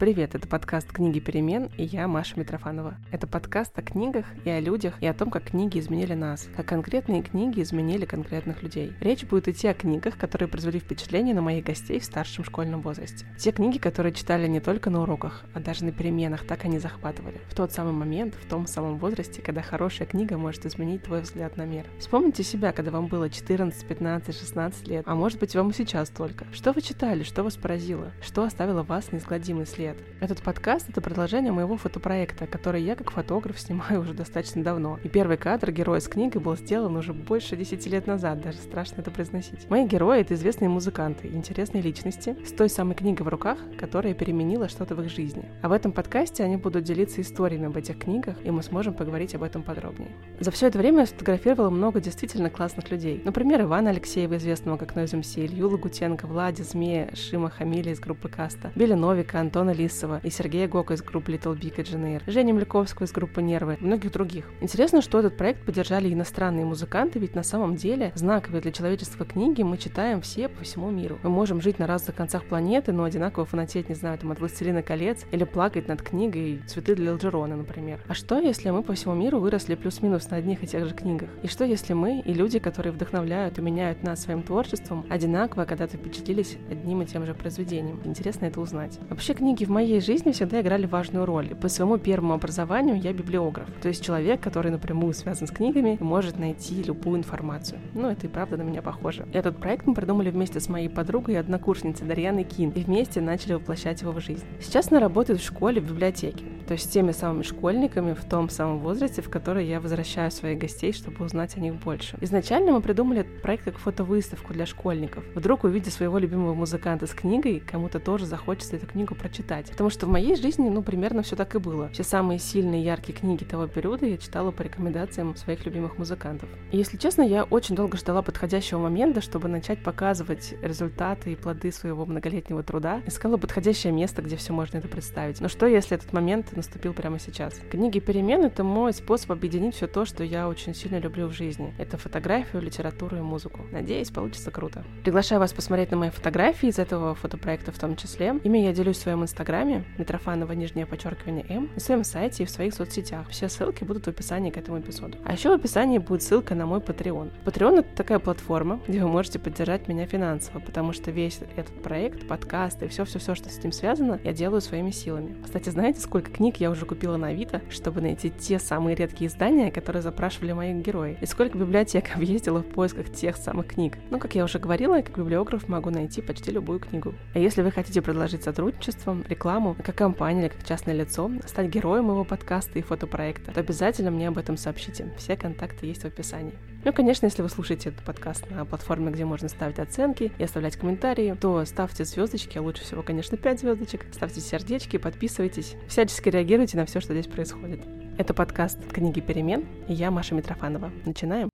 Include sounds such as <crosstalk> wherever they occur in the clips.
Привет, это подкаст «Книги перемен» и я, Маша Митрофанова. Это подкаст о книгах и о людях, и о том, как книги изменили нас, как конкретные книги изменили конкретных людей. Речь будет идти о книгах, которые произвели впечатление на моих гостей в старшем школьном возрасте. Те книги, которые читали не только на уроках, а даже на переменах, так они захватывали. В тот самый момент, в том самом возрасте, когда хорошая книга может изменить твой взгляд на мир. Вспомните себя, когда вам было 14, 15, 16 лет, а может быть вам и сейчас только. Что вы читали, что вас поразило, что оставило вас неизгладимый след? Лет. Этот подкаст — это продолжение моего фотопроекта, который я как фотограф снимаю уже достаточно давно. И первый кадр героя с книгой был сделан уже больше 10 лет назад, даже страшно это произносить. Мои герои — это известные музыканты, интересные личности, с той самой книгой в руках, которая переменила что-то в их жизни. А в этом подкасте они будут делиться историями об этих книгах, и мы сможем поговорить об этом подробнее. За все это время я сфотографировала много действительно классных людей. Например, Ивана Алексеева, известного как Noise MC, Илью Лагутенко, Влади Змея, Шима Хамиля из группы Каста, Билли Новика, Антона Лисова и Сергея Гока из группы Little Big Дженейр, Женя Мляковского из группы Нервы многих других. Интересно, что этот проект поддержали иностранные музыканты, ведь на самом деле знаковые для человечества книги мы читаем все по всему миру. Мы можем жить на разных концах планеты, но одинаково фанатеть, не знаю, там от «Властелина колец» или плакать над книгой «Цветы для Элджерона», например. А что, если мы по всему миру выросли плюс-минус на одних и тех же книгах? И что, если мы и люди, которые вдохновляют и меняют нас своим творчеством, одинаково когда-то впечатлились одним и тем же произведением? Интересно это узнать. Вообще книги в моей жизни всегда играли важную роль. По своему первому образованию я библиограф, то есть человек, который напрямую связан с книгами и может найти любую информацию. Ну, это и правда на меня похоже. Этот проект мы придумали вместе с моей подругой и однокурсницей Дарьяной Кин, и вместе начали воплощать его в жизнь. Сейчас она работает в школе, в библиотеке, то есть с теми самыми школьниками в том самом возрасте, в который я возвращаю своих гостей, чтобы узнать о них больше. Изначально мы придумали этот проект как фотовыставку для школьников. Вдруг, увидя своего любимого музыканта с книгой, кому-то тоже захочется эту книгу прочитать. Потому что в моей жизни, ну, примерно все так и было. Все самые сильные, яркие книги того периода я читала по рекомендациям своих любимых музыкантов. И, если честно, я очень долго ждала подходящего момента, чтобы начать показывать результаты и плоды своего многолетнего труда. Искала подходящее место, где все можно это представить. Но что, если этот момент наступил прямо сейчас? Книги перемен — это мой способ объединить все то, что я очень сильно люблю в жизни. Это фотографию, литературу и музыку. Надеюсь, получится круто. Приглашаю вас посмотреть на мои фотографии из этого фотопроекта в том числе. Ими я делюсь в своем инстаграме. Митрофанова, нижнее подчеркивание М, на своем сайте и в своих соцсетях. Все ссылки будут в описании к этому эпизоду. А еще в описании будет ссылка на мой Patreon. Patreon — это такая платформа, где вы можете поддержать меня финансово, потому что весь этот проект, подкаст и все-все-все, что с этим связано, я делаю своими силами. Кстати, знаете, сколько книг я уже купила на Авито, чтобы найти те самые редкие издания, которые запрашивали мои герои? И сколько библиотек <laughs> объездила в поисках тех самых книг? Ну, как я уже говорила, я как библиограф могу найти почти любую книгу. А если вы хотите предложить сотрудничество, рекламу, как компания или как частное лицо, стать героем моего подкаста и фотопроекта, то обязательно мне об этом сообщите. Все контакты есть в описании. Ну, конечно, если вы слушаете этот подкаст на платформе, где можно ставить оценки и оставлять комментарии, то ставьте звездочки, а лучше всего, конечно, 5 звездочек, ставьте сердечки, подписывайтесь, всячески реагируйте на все, что здесь происходит. Это подкаст «Книги перемен», и я Маша Митрофанова. Начинаем.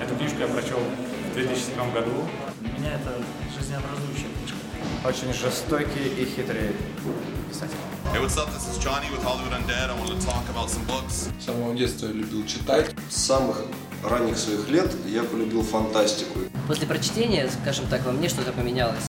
Эту книжку я прочел в 2007 году. Для меня это жизнеобразующая книжка. Очень жестокий и хитрый писатель. Hey, what's up? This is Johnny with Hollywood Undead. I want to talk about some books. С самого детства я любил читать. С самых ранних своих лет я полюбил фантастику. После прочтения, скажем так, во мне что-то поменялось.